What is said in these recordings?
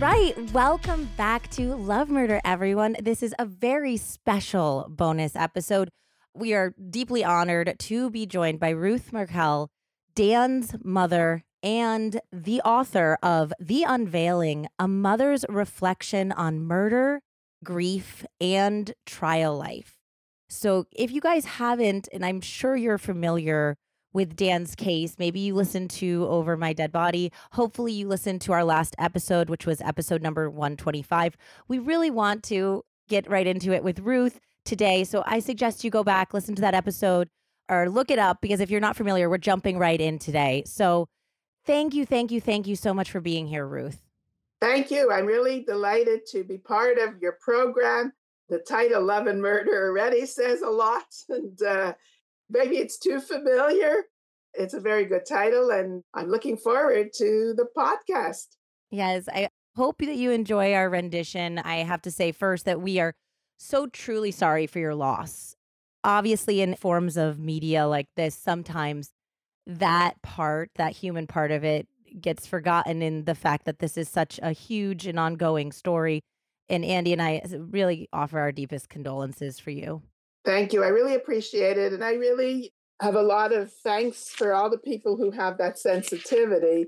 right. Welcome back to Love Murder, everyone. This is a very special bonus episode. We are deeply honored to be joined by Ruth Markel, Dan's mother, and the author of The Unveiling A Mother's Reflection on Murder, Grief, and Trial Life. So, if you guys haven't, and I'm sure you're familiar with Dan's case. Maybe you listened to Over My Dead Body. Hopefully, you listened to our last episode, which was episode number 125. We really want to get right into it with Ruth today. So I suggest you go back, listen to that episode, or look it up because if you're not familiar, we're jumping right in today. So thank you, thank you, thank you so much for being here, Ruth. Thank you. I'm really delighted to be part of your program. The title Love and Murder already says a lot. And uh, maybe it's too familiar. It's a very good title, and I'm looking forward to the podcast. Yes, I hope that you enjoy our rendition. I have to say first that we are so truly sorry for your loss. Obviously, in forms of media like this, sometimes that part, that human part of it, gets forgotten in the fact that this is such a huge and ongoing story. And Andie and I uh, really offer our deepest condolences for you. Thank you. I really appreciate it. And I really have a lot of thanks for all the people who have that sensitivity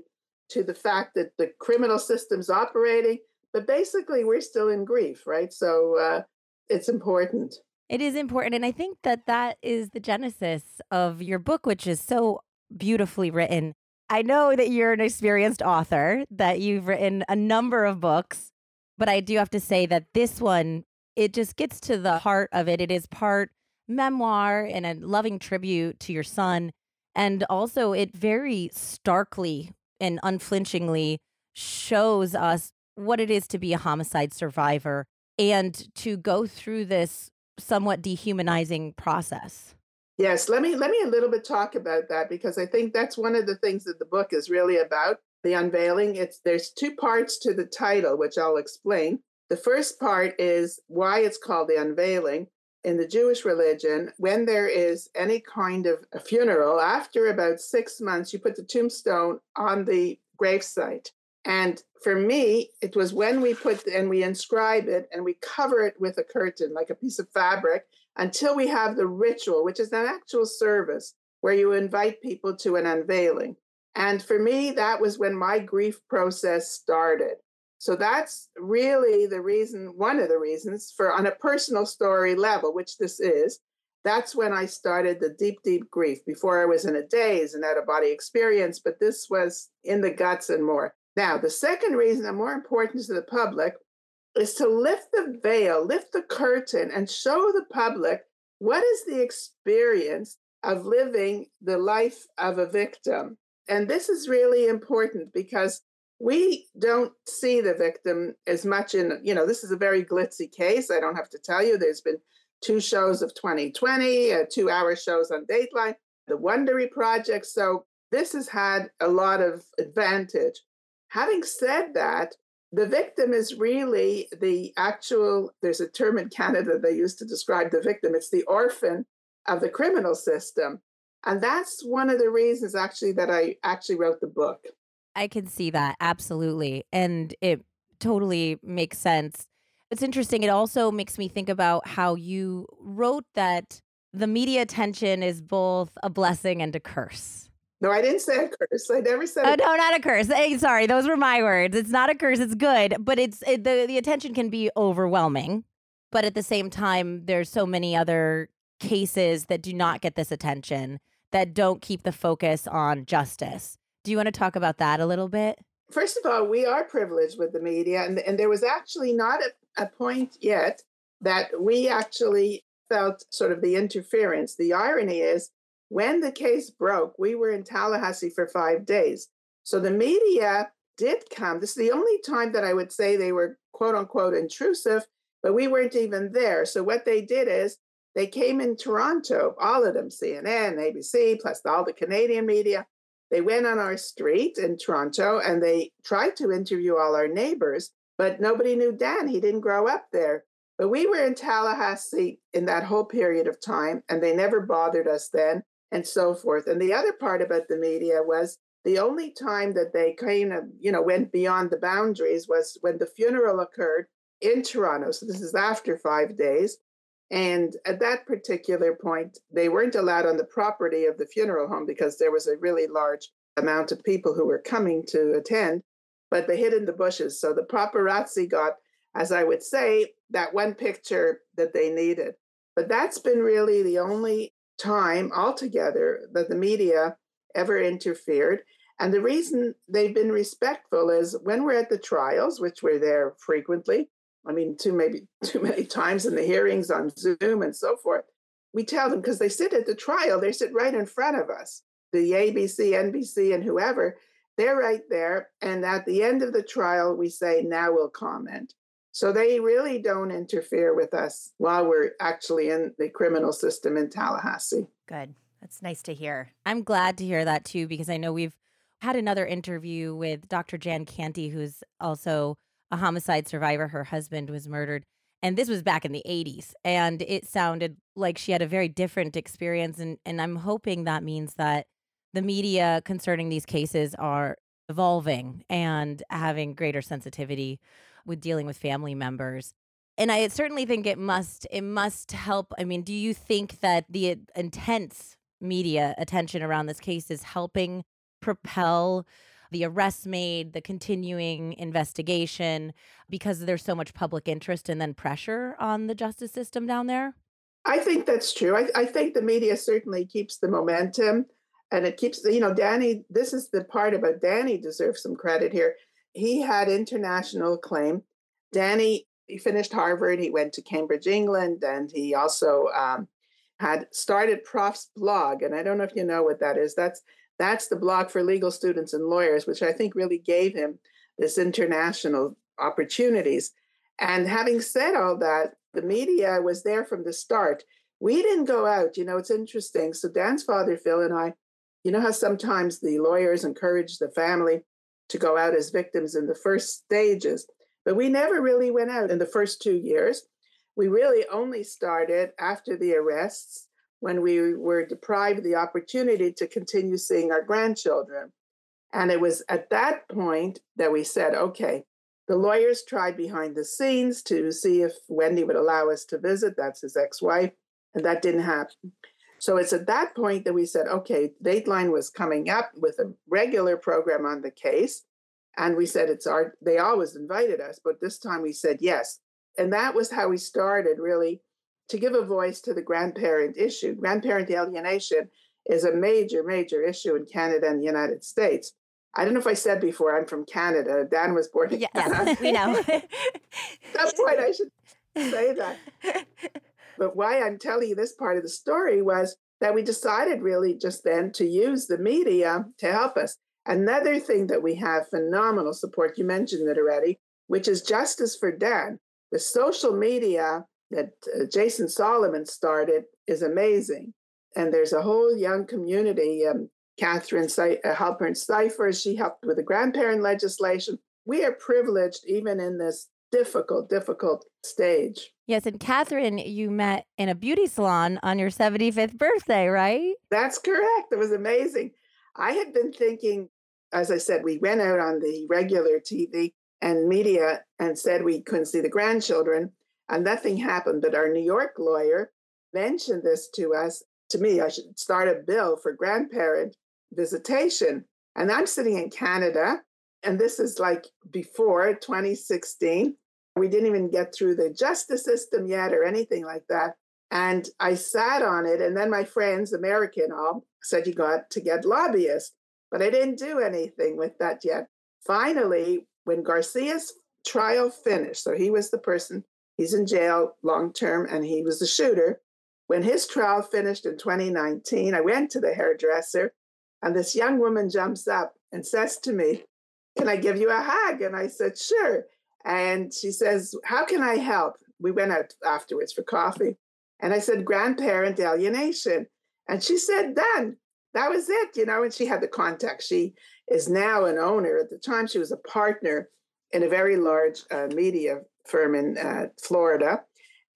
to the fact that the criminal system's operating. But basically, we're still in grief, right? So uh, it's important. It is important. And I think that that is the genesis of your book, which is so beautifully written. I know that you're an experienced author, that you've written a number of books, but I do have to say that this one it just gets to the heart of it. It is part memoir and a loving tribute to your son. And also, it very starkly and unflinchingly shows us what it is to be a homicide survivor and to go through this somewhat dehumanizing process. Yes, let me let me a little bit talk about that because I think that's one of the things that the book is really about, the unveiling. It's there's two parts to the title which I'll explain. The first part is why it's called the unveiling. In the Jewish religion, when there is any kind of a funeral, after about six months, you put the tombstone on the gravesite. And for me, it was when we put and we inscribe it and we cover it with a curtain, like a piece of fabric, until we have the ritual, which is an actual service where you invite people to an unveiling. And for me, that was when my grief process started. So that's really the reason, one of the reasons for on a personal story level, which this is, that's when I started the deep, deep grief. Before I was in a daze and out of body experience, but this was in the guts and more. Now, the second reason, and more important to the public, is to lift the veil, lift the curtain, and show the public what is the experience of living the life of a victim. And this is really important because we don't see the victim as much in, you know, this is a very glitzy case. I don't have to tell you, there's been two shows of 2020, uh, two hour shows on Dateline, the Wondery Project. So this has had a lot of advantage. Having said that, the victim is really the actual, there's a term in Canada they used to describe the victim, it's the orphan of the criminal system. And that's one of the reasons actually that I actually wrote the book. I can see that absolutely. And it totally makes sense. It's interesting. It also makes me think about how you wrote that the media attention is both a blessing and a curse. No, I didn't say a curse. I never said. Oh, no, not a curse. Hey, sorry, those were my words. It's not a curse. It's good, but it's it, the the attention can be overwhelming. But at the same time, there's so many other cases that do not get this attention that don't keep the focus on justice. Do you want to talk about that a little bit? First of all, we are privileged with the media, and, and there was actually not a, a point yet that we actually felt sort of the interference. The irony is, when the case broke, we were in Tallahassee for five days. So the media did come. This is the only time that I would say they were quote unquote intrusive, but we weren't even there. So what they did is they came in Toronto, all of them, CNN, ABC, plus all the Canadian media, they went on our street in Toronto and they tried to interview all our neighbors, but nobody knew Dan. He didn't grow up there. But we were in Tallahassee in that whole period of time, and they never bothered us then, and so forth. And the other part about the media was The only time that they kind of, you know, went beyond the boundaries was when the funeral occurred in Toronto. So this is after five days. And at that particular point, they weren't allowed on the property of the funeral home because there was a really large amount of people who were coming to attend, but they hid in the bushes. So the paparazzi got, as I would say, that one picture that they needed. But that's been really the only time altogether that the media ever interfered. And the reason they've been respectful is when we're at the trials, which we're there frequently, I mean, too maybe too many times in the hearings on Zoom and so forth. We tell them because they sit at the trial, they sit right in front of us. The ABC, NBC, and whoever, they're right there. And at the end of the trial, we say, now we'll comment. So they really don't interfere with us while we're actually in the criminal system in Tallahassee. Good. That's nice to hear. I'm glad to hear that too, because I know we've had another interview with Dr. Jan Canty, who's also a homicide survivor. Her husband was murdered. And this was back in the 80s. And it sounded like she had a very different experience. And, and I'm hoping that means that the media concerning these cases are evolving and having greater sensitivity with dealing with family members. And I certainly think it must it must help. I mean, do you think that the uh, intense media attention around this case is helping propel the arrests made, the continuing investigation, because there's so much public interest and then pressure on the justice system down there? I think that's true. I, I think the media certainly keeps the momentum and it keeps, you know, Danny, this is the part about Danny deserves some credit here. He had international acclaim. Danny, he finished Harvard, he went to Cambridge, England, and he also um, had started PrawfsBlawg. And I don't know if you know what that is. That's that's the blog for legal students and lawyers, which I think really gave him this international opportunities. And having said all that, the media was there from the start. We didn't go out. You know, it's interesting. So Dan's father, Phil, and I, you know how sometimes the lawyers encourage the family to go out as victims in the first stages, but we never really went out in the first two years. We really only started after the arrests when we were deprived the opportunity to continue seeing our grandchildren. And it was at that point that we said, okay, the lawyers tried behind the scenes to see if Wendy would allow us to visit. That's his ex wife. And that didn't happen. So it's at that point that we said, okay, Dateline was coming up with a regular program on the case. And we said, it's our, they always invited us, but this time we said yes. And that was how we started really to give a voice to the grandparent issue. Grandparent alienation is a major, major issue in Canada and the United States. I don't know if I said before, I'm from Canada. Dan was born in yes, Canada. we know. That's why I should say that. But why I'm telling you this part of the story was that we decided really just then to use the media to help us. Another thing that we have phenomenal support, you mentioned it already, which is Justice for Dan. The social media that uh, Jason Solomon started is amazing. And there's a whole young community. Um, Catherine Se- uh, Halpern Cipher, she helped with the grandparent legislation. We are privileged even in this difficult, difficult stage. Yes, and Catherine, you met in a beauty salon on your 75th birthday, right? That's correct. It was amazing. I had been thinking, as I said, we went out on the regular TV and media and said we couldn't see the grandchildren and nothing happened. But our New York lawyer mentioned this to us. To me, I should start a bill for grandparent visitation. And I'm sitting in Canada, and this is like before 2016. We didn't even get through the justice system yet or anything like that. And I sat on it, and then my friends, American all, said you got to get lobbyists. But I didn't do anything with that yet. Finally, when Garcia's trial finished, so he was the person He's in jail long term and he was a shooter. When his trial finished in 2019, I went to the hairdresser and this young woman jumps up and says to me, Can I give you a hug? And I said, Sure. And she says, How can I help? We went out afterwards for coffee. And I said, Grandparent alienation. And she said, Done. That was it, you know. And she had the contact. She is now an owner. At the time, she was a partner in a very large uh, media firm in uh, Florida,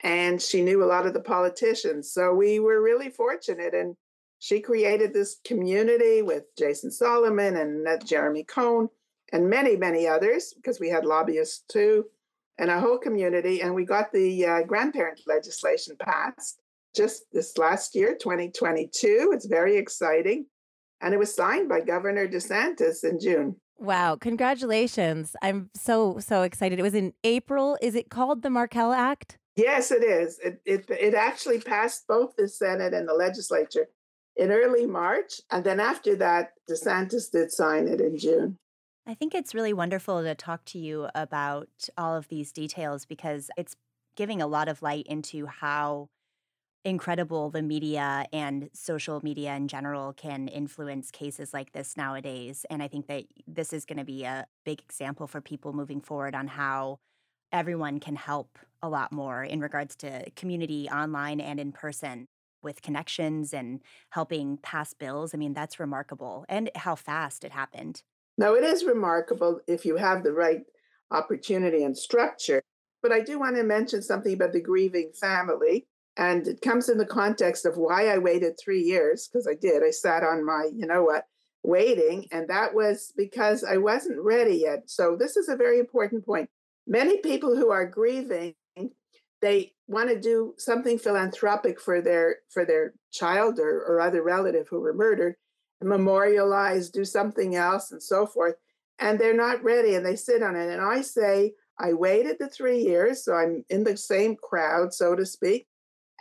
and she knew a lot of the politicians. So we were really fortunate, and She created this community with Jason Solomon and Jeremy Cohn and many, many others, because we had lobbyists too, and a whole community. And we got the uh, grandparent legislation passed just this last year, 2022. It's very exciting. And it was signed by Governor DeSantis in June. Wow, congratulations. I'm so, so excited. It was in April. Is it called the Markel Act? Yes, it is. It, it, it actually passed both the Senate and the legislature in early March. And then after that, DeSantis did sign it in June. I think it's really wonderful to talk to you about all of these details because it's giving a lot of light into how incredible the media and social media in general can influence cases like this nowadays. And I think that this is going to be a big example for people moving forward on how everyone can help a lot more in regards to community online and in person with connections and helping pass bills. I mean, that's remarkable and how fast it happened. Now, it is remarkable if you have the right opportunity and structure. But I do want to mention something about the grieving family. And it comes in the context of why I waited three years, because I did. I sat on my, you know what, waiting. And that was because I wasn't ready yet. So this is a very important point. Many people who are grieving, they want to do something philanthropic for their for their child or, or other relative who were murdered, memorialize, do something else, and so forth. And they're not ready and they sit on it. And I say, I waited the three years, so I'm in the same crowd, so to speak.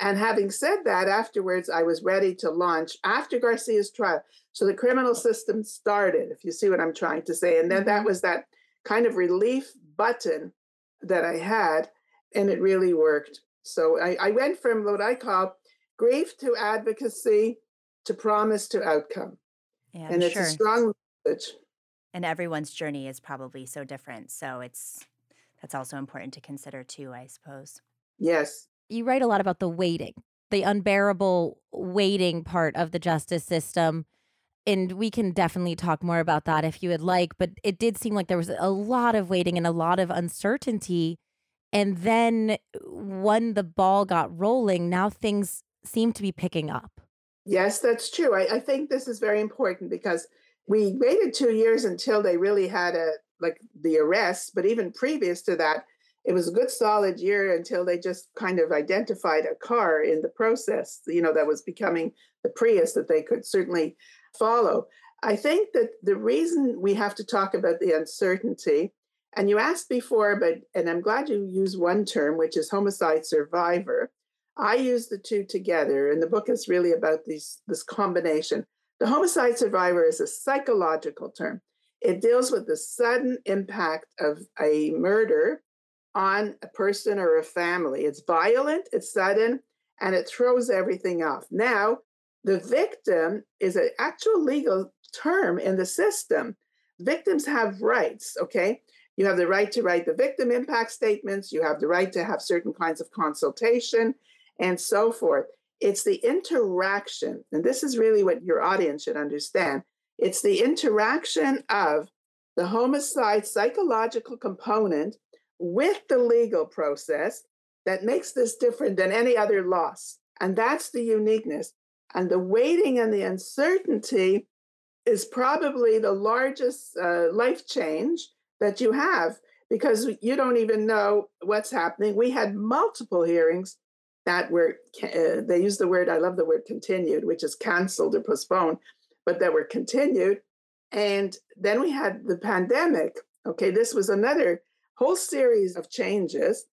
And having said that, afterwards, I was ready to launch after Garcia's trial. So the criminal system started, if you see what I'm trying to say. And then mm-hmm. that was that kind of relief button that I had, and it really worked. So I, I went from what I call grief to advocacy to promise to outcome. Yeah, and it's sure. a strong message. And everyone's journey is probably so different. So it's that's also important to consider too, I suppose. Yes. You write a lot about the waiting, the unbearable waiting part of the justice system. And we can definitely talk more about that if you would like. But it did seem like there was a lot of waiting and a lot of uncertainty. And then uh, when the ball got rolling, now things seem to be picking up. Yes, that's true. I, I think this is very important because we waited two years until they really had a like the arrest, but even previous to that, it was a good solid year until they just kind of identified a car in the process, you know, that was becoming the Prius that they could certainly follow. I think that the reason we have to talk about the uncertainty, and you asked before, but and I'm glad you use one term, which is homicide survivor. I use the two together, and the book is really about these, this combination. The homicide survivor is a psychological term. It deals with the sudden impact of a murder on a person or a family. It's violent, it's sudden, and it throws everything off. Now, the victim is an actual legal term in the system. Victims have rights, okay? You have the right to write the victim impact statements, you have the right to have certain kinds of consultation, and so forth. It's the interaction, and this is really what your audience should understand. It's the interaction of the homicide psychological component with the legal process that makes this different than any other loss. And that's the uniqueness. And the waiting and the uncertainty is probably the largest uh, life change that you have because you don't even know what's happening. We had multiple hearings that were uh, they use the word i love the word continued which is canceled or postponed but that were continued and then we had the pandemic okay this was another whole series of changes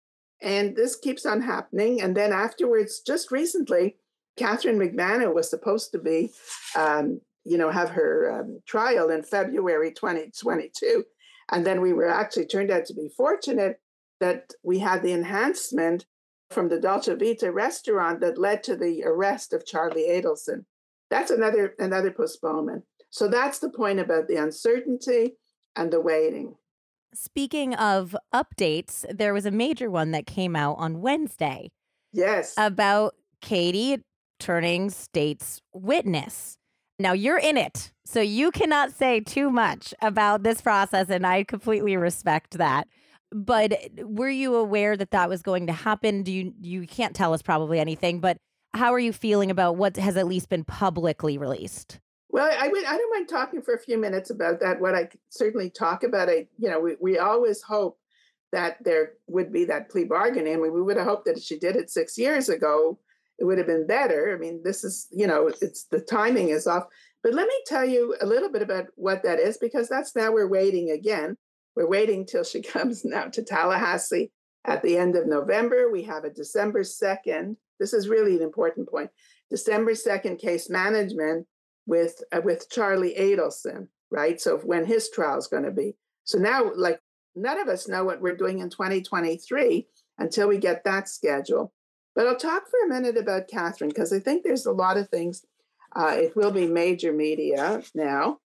and this keeps on happening and then afterwards just recently catherine magbanua was supposed to be um, you know have her um, trial in february 2022 and then we were actually turned out to be fortunate that we had the enhancement from the Dolce Vita restaurant that led to the arrest of Charlie Adelson. That's another another postponement. So that's the point about the uncertainty and the waiting. Speaking of updates, there was a major one that came out on Wednesday. Yes. About Katie turning state's witness. Now you're in it, so you cannot say too much about this process, and I completely respect that but uh, were you aware that that was going to happen? Do you you can't tell us probably anything, but how are you feeling about what has at least been publicly released? Well, I would I don't mind talking for a few minutes about that. What I certainly talk about, I you know, we, we always hope that there would be that plea bargaining. We, we would have hoped that if she did it six years ago, it would have been better. I mean, this is, you know, it's the timing is off. But let me tell you a little bit about what that is, because that's now we're waiting again. We're waiting till she comes now to Tallahassee at the end of November. We have a December 2nd. This is really an important point. December 2nd case management with uh, with Charlie Adelson, right? So when his trial is going to be. So now like none of us know what we're doing in 2023 until we get that schedule. But I'll talk for a minute about Catherine because I think there's a lot of things. Uh, it will be major media now.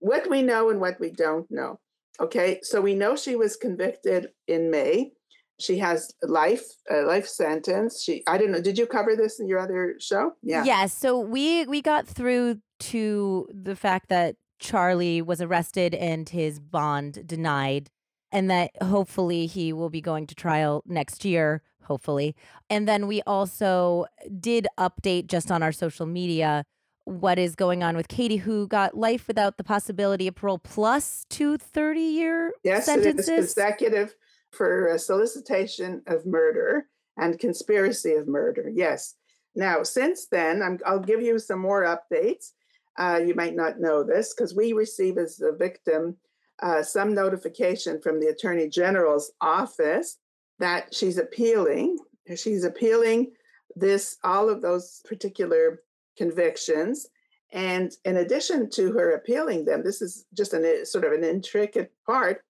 What we know and what we don't know. Okay, so we know she was convicted in May. She has life a life sentence. She I don't know. Did you cover this in your other show? Yeah. Yes. Yeah, so we we got through to the fact that Charlie was arrested and his bond denied and that hopefully he will be going to trial next year, hopefully. And then we also did update just on our social media what is going on with Katie, who got life without the possibility of parole plus two 30 year yes, sentences. Yes, consecutive for solicitation of murder and conspiracy of murder. Yes. Now, since then, i will give you some more updates. Uh, you might not know this because we receive as a victim uh, some notification from the Attorney General's office that she's appealing. She's appealing this all of those particular convictions. And in addition to her appealing them, this is just a sort of an intricate part.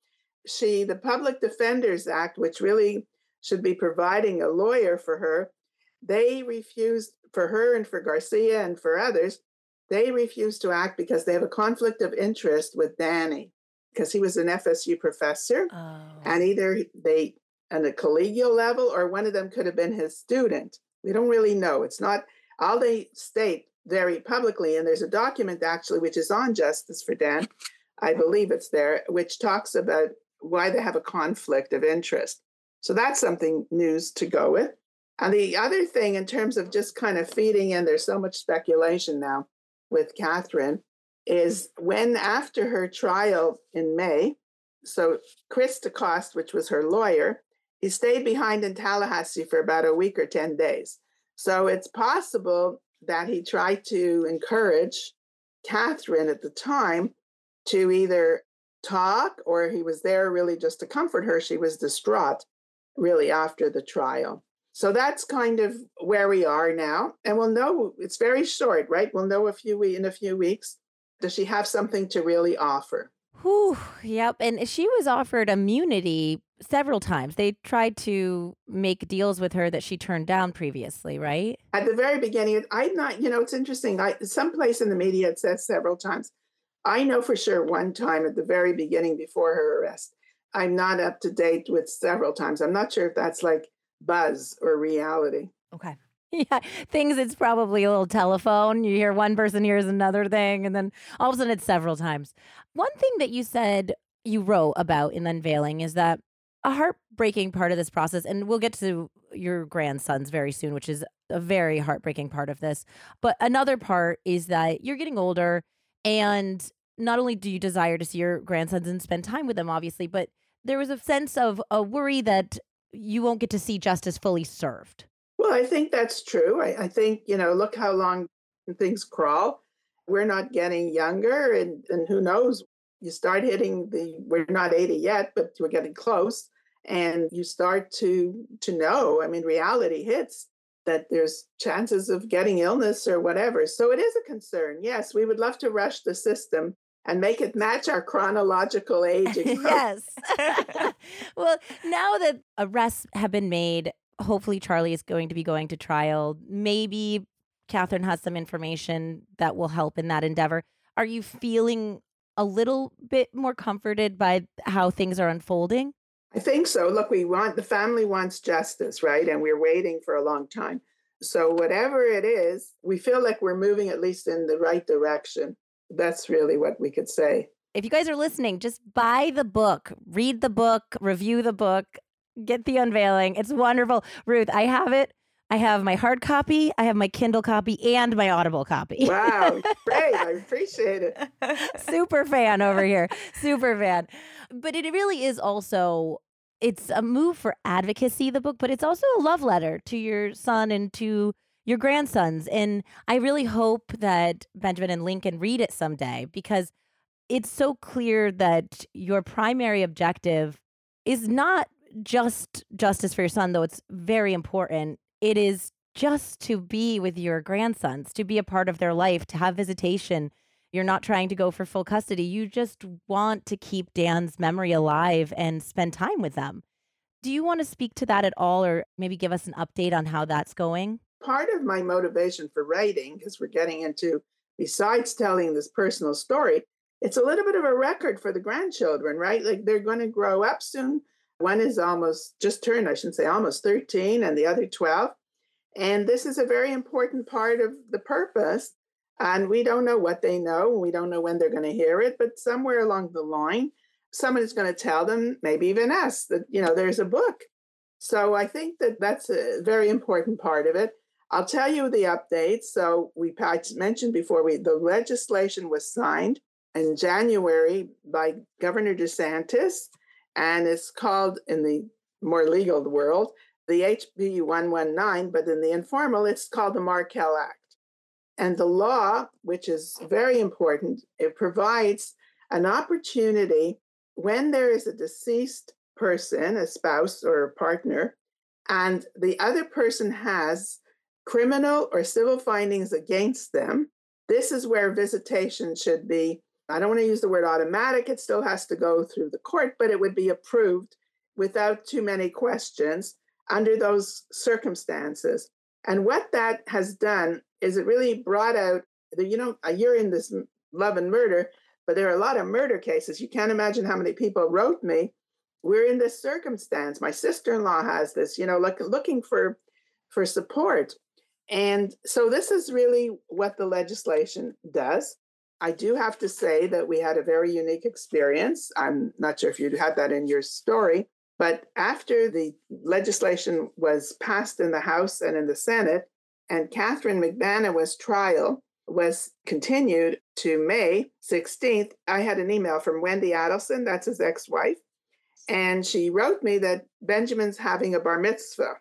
She, the Public Defenders Act, which really should be providing a lawyer for her, they refused for her and for Garcia and for others. They refused to act because they have a conflict of interest with Danny because he was an FSU professor, oh. and either they on a collegial level or one of them could have been his student. We don't really know. It's not all they state very publicly, and there's a document actually which is on Justice for Dan, I believe it's there, which talks about why they have a conflict of interest. So that's something news to go with. And the other thing, in terms of just kind of feeding in, there's so much speculation now with Catherine is when after her trial in May, so Chris DeCoste, which was her lawyer, he stayed behind in Tallahassee for about a week or 10 days. So it's possible that he tried to encourage Catherine at the time to either talk or he was there really just to comfort her. She was distraught really after the trial. So that's kind of where we are now. And we'll know it's very short, right? We'll know a few in a few weeks does she have something to really offer? Whew, yep. And she was offered immunity several times. They tried to make deals with her that she turned down previously, right? At the very beginning, I'm not, you know, it's interesting. I someplace in the media it says several times. I know for sure one time at the very beginning before her arrest. I'm not up to date with several times. I'm not sure if that's like buzz or reality. Okay. Yeah, things it's probably a little telephone. You hear one person hears another thing, and then all of a sudden it's several times. One thing that you said you wrote about in unveiling is that a heartbreaking part of this process, and we'll get to your grandsons very soon, which is a very heartbreaking part of this. But another part is that you're getting older, and not only do you desire to see your grandsons and spend time with them, obviously, but there was a sense of a worry that you won't get to see justice fully served. Well, I think that's true. I, I, think, you know, look how long things crawl. We're not getting younger, and, and who knows? You start hitting the, we're not 80 yet, but we're getting close. And you start to to know, I mean, reality hits that there's chances of getting illness or whatever. So it is a concern. Yes, we would love to rush the system and make it match our chronological age. yes. well, now that arrests have been made, hopefully Charlie is going to be going to trial. Maybe Catherine has some information that will help in that endeavor. Are you feeling a little bit more comforted by how things are unfolding? I think so. Look, we want the family wants justice, right? And we're waiting for a long time. So, whatever it is, we feel like we're moving at least in the right direction. That's really what we could say. If you guys are listening, just buy the book, read the book, review the book get the unveiling. It's wonderful. Ruth, I have it I have my hard copy, I have my Kindle copy, and my Audible copy. Wow, great. I appreciate it. Super fan over here. Super fan. But it really is also it's a move for advocacy the book, but it's also a love letter to your son and to your grandsons. And I really hope that Benjamin and Lincoln read it someday because it's so clear that your primary objective is not just justice for your son, though it's very important. It is just to be with your grandsons, to be a part of their life, to have visitation. You're not trying to go for full custody. You just want to keep Dan's memory alive and spend time with them. Do you want to speak to that at all, or maybe give us an update on how that's going? Part of my motivation for writing, because we're getting into, besides telling this personal story, it's a little bit of a record for the grandchildren, right? Like they're going to grow up soon. One is almost just turned, I shouldn't say almost 13, and the other 12. And this is a very important part of the purpose. And we don't know what they know. We don't know when they're going to hear it, but somewhere along the line, someone is going to tell them, maybe even us, that, you know, there's a book. So I think that that's a very important part of it. I'll tell you the updates. So we mentioned before we the legislation was signed in January by Governor DeSantis, and it's called in the more legal world the HB 119, but in the informal, it's called the Markel Act. And the law, which is very important, it provides an opportunity when there is a deceased person, a spouse or a partner, and the other person has criminal or civil findings against them, this is where visitation should be I don't want to use the word automatic, it still has to go through the court, but it would be approved without too many questions under those circumstances. And what that has done is it really brought out, you know, uh, you're in this love and murder, but there are a lot of murder cases. You can't imagine how many people wrote me. We're in this circumstance. My sister-in-law has this, you know, like looking for for support. And so this is really what the legislation does. I do have to say that we had a very unique experience. I'm not sure if you had that in your story, but after the legislation was passed in the House and in the Senate, and Catherine Magbanua' trial was continued to May 16th, I had an email from Wendy Adelson, that's his ex wife, and she wrote me that Benjamin's having a bar mitzvah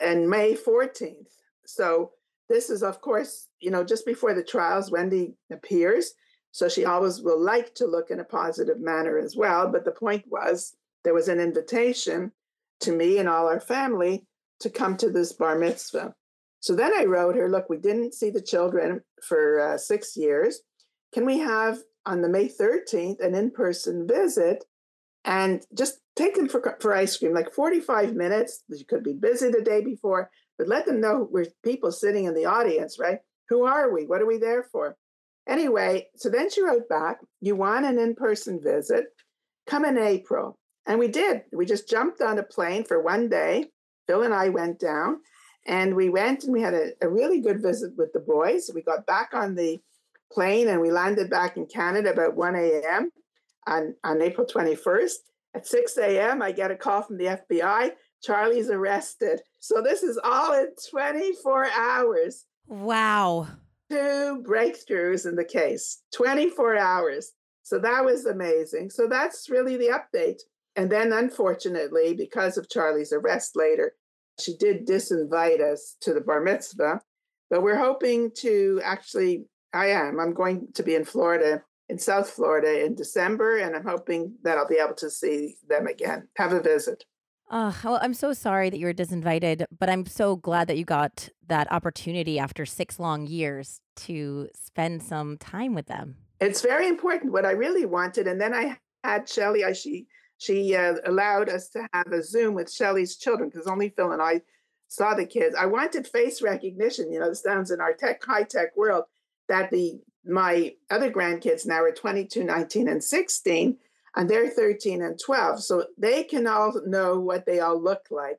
and May 14th. So this is, of course, you know, just before the trials, Wendy appears. So she always will like to look in a positive manner as well. But the point was, there was an invitation to me and all our family to come to this bar mitzvah. So then I wrote her, look, we didn't see the children for uh, six years. Can we have on the May 13th an in person visit and just take them for, for ice cream, like 45 minutes? You could be busy the day before, but let them know we're people sitting in the audience, right? Who are we? What are we there for? Anyway, so then she wrote back, You want an in person visit? Come in April. And we did. We just jumped on a plane for one day. Phil and I went down and we went and we had a, a really good visit with the boys. We got back on the plane and we landed back in Canada about 1 a.m. on, on April 21st. At 6 a.m., I get a call from the FBI. Charlie's arrested. So this is all in 24 hours. Wow two breakthroughs in the case, 24 hours. So that was amazing. So that's really the update. And then, unfortunately, because of Charlie's arrest later, she did disinvite us to the bar mitzvah. But we're hoping to actually, I am, I'm going to be in Florida, in South Florida in December, and I'm hoping that I'll be able to see them again, have a visit. Well, I'm so sorry that you were disinvited, but I'm so glad that you got that opportunity after six long years to spend some time with them. It's very important. What I really wanted, and then I had Shelly. I, she she uh, allowed us to have a Zoom with Shelly's children because only Phil and I saw the kids. I wanted face recognition. You know, this sounds in our tech high tech world that the my other grandkids now are 22, 19, and 16 and they're 13 and 12. So they can all know what they all look like.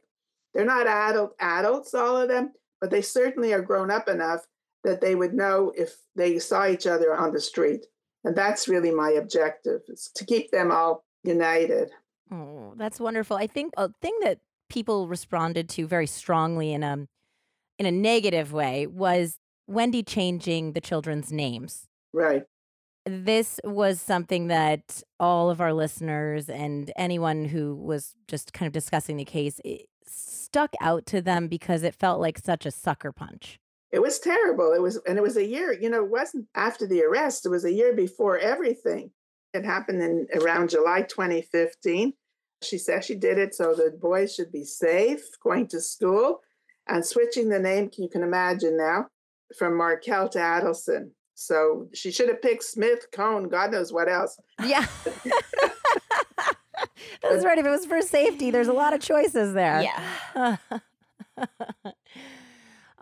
They're not adult adults, all of them, but they certainly are grown up enough that they would know if they saw each other on the street. And that's really my objective is to keep them all united. Oh, that's wonderful. I think a thing that people responded to very strongly in um in a negative way was Wendy changing the children's names. Right. This was something that all of our listeners and anyone who was just kind of discussing the case stuck out to them because it felt like such a sucker punch. It was terrible. It was, and it was a year, you know, it wasn't after the arrest, it was a year before everything. It happened in around July 2015. She said she did it so the boys should be safe going to school and switching the name, you can imagine now, from Markel to Adelson. So she should have picked Smith, Cone, God knows what else. Yeah. That's right. If it was for safety, there's a lot of choices there. Yeah.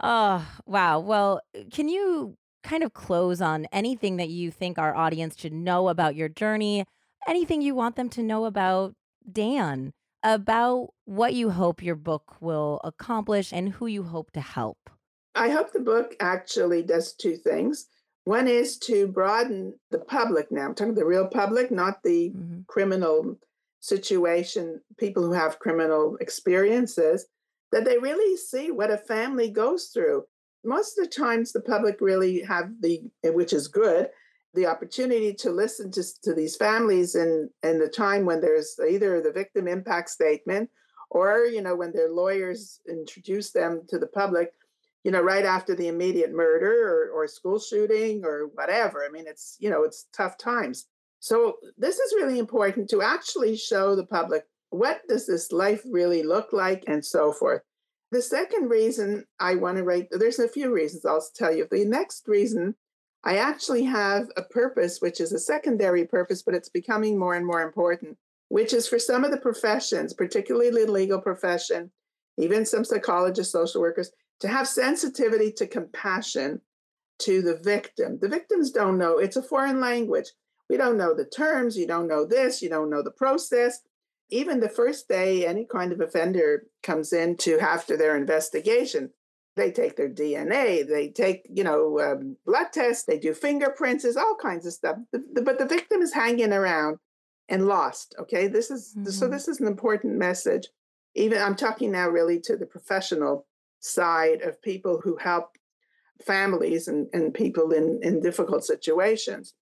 oh, wow. Well, can you kind of close on anything that you think our audience should know about your journey? Anything you want them to know about Dan, about what you hope your book will accomplish and who you hope to help? I hope the book actually does two things. One is to broaden the public now. I'm talking the real public, not the mm-hmm. criminal situation, people who have criminal experiences, that they really see what a family goes through. Most of the times, the public really have the, which is good, the opportunity to listen to, to these families in, in the time when there's either the victim impact statement or, you know, when their lawyers introduce them to the public you know, right after the immediate murder or, or school shooting or whatever. I mean, it's, you know, it's tough times. So this is really important to actually show the public what does this life really look like and so forth. The second reason I want to write, there's a few reasons I'll tell you. The next reason, I actually have a purpose, which is a secondary purpose, but it's becoming more and more important, which is for some of the professions, particularly the legal profession, even some psychologists, social workers, to have sensitivity to compassion to the victim. The victims don't know, it's a foreign language. We don't know the terms, you don't know this, you don't know the process. Even the first day any kind of offender comes in to after their investigation, they take their DNA, they take, you know, um, blood tests, they do fingerprints, there's all kinds of stuff. The, the, but the victim is hanging around and lost. Okay, this is mm-hmm. so. This is an important message. Even I'm talking now really to the professional side of people who help families and, and people in, in difficult situations.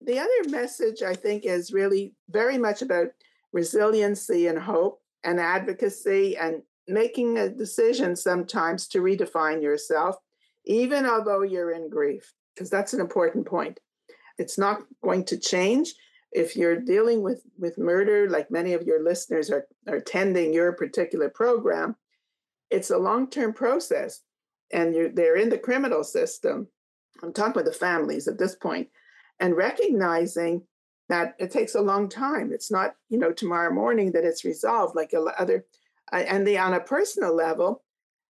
The other message, I think, is really very much about resiliency and hope and advocacy and making a decision sometimes to redefine yourself, even although you're in grief, because that's an important point. It's not going to change. If you're dealing with, with murder, like many of your listeners are, are attending your particular program, it's a long term process, and they're in the criminal system. I'm talking with the families at this point, and recognizing that it takes a long time. It's not, you know, tomorrow morning that it's resolved like other, and the on a personal level,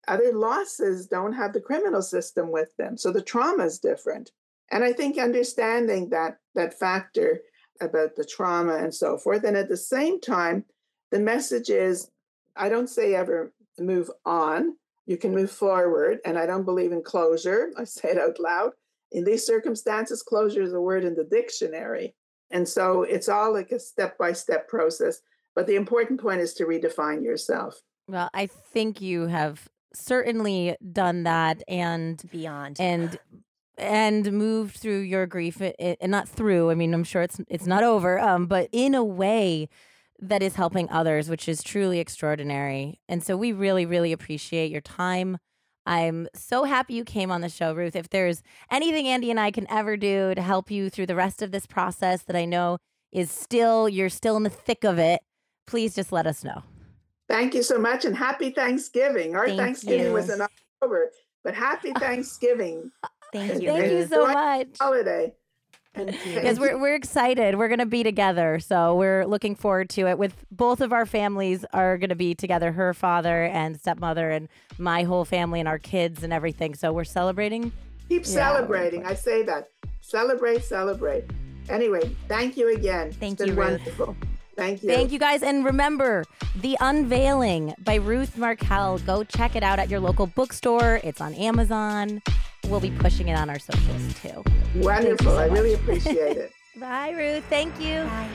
other losses don't have the criminal system with them, so the trauma is different. And I think understanding that that factor about the trauma and so forth, and at the same time, the message is, I don't say ever move on. You can move forward. And I don't believe in closure. I say it out loud. In these circumstances, closure is a word in the dictionary. And so it's all like a step by step process. But the important point is to redefine yourself. Well, I think you have certainly done that and beyond. And and moved through your grief and not through i mean i'm sure it's it's not over um but in a way that is helping others, which is truly extraordinary. And so we really, really appreciate your time. I'm so happy you came on the show, Ruth. If there's anything Andie and I can ever do to help you through the rest of this process that I know is still, you're still in the thick of it, please just let us know. Thank you so much and happy Thanksgiving. Our Thank Thanksgiving you. was in October, but happy Thanksgiving. Thank you. Thank you so much. Holiday. Because we're, we're excited. We're going to be together. So we're looking forward to it with both of our families are going to be together, her father and stepmother and my whole family and our kids and everything. So we're celebrating. Keep yeah, celebrating. I say that. Celebrate, celebrate. Anyway, thank you again. Thank it's you, wonderful. Thank you. Thank you guys. And remember, The Unveiling by Ruth Markel. Go check it out at your local bookstore. It's on Amazon. We'll be pushing it on our socials too. Wonderful. So I really appreciate it. Bye, Ruth. Thank you. Bye.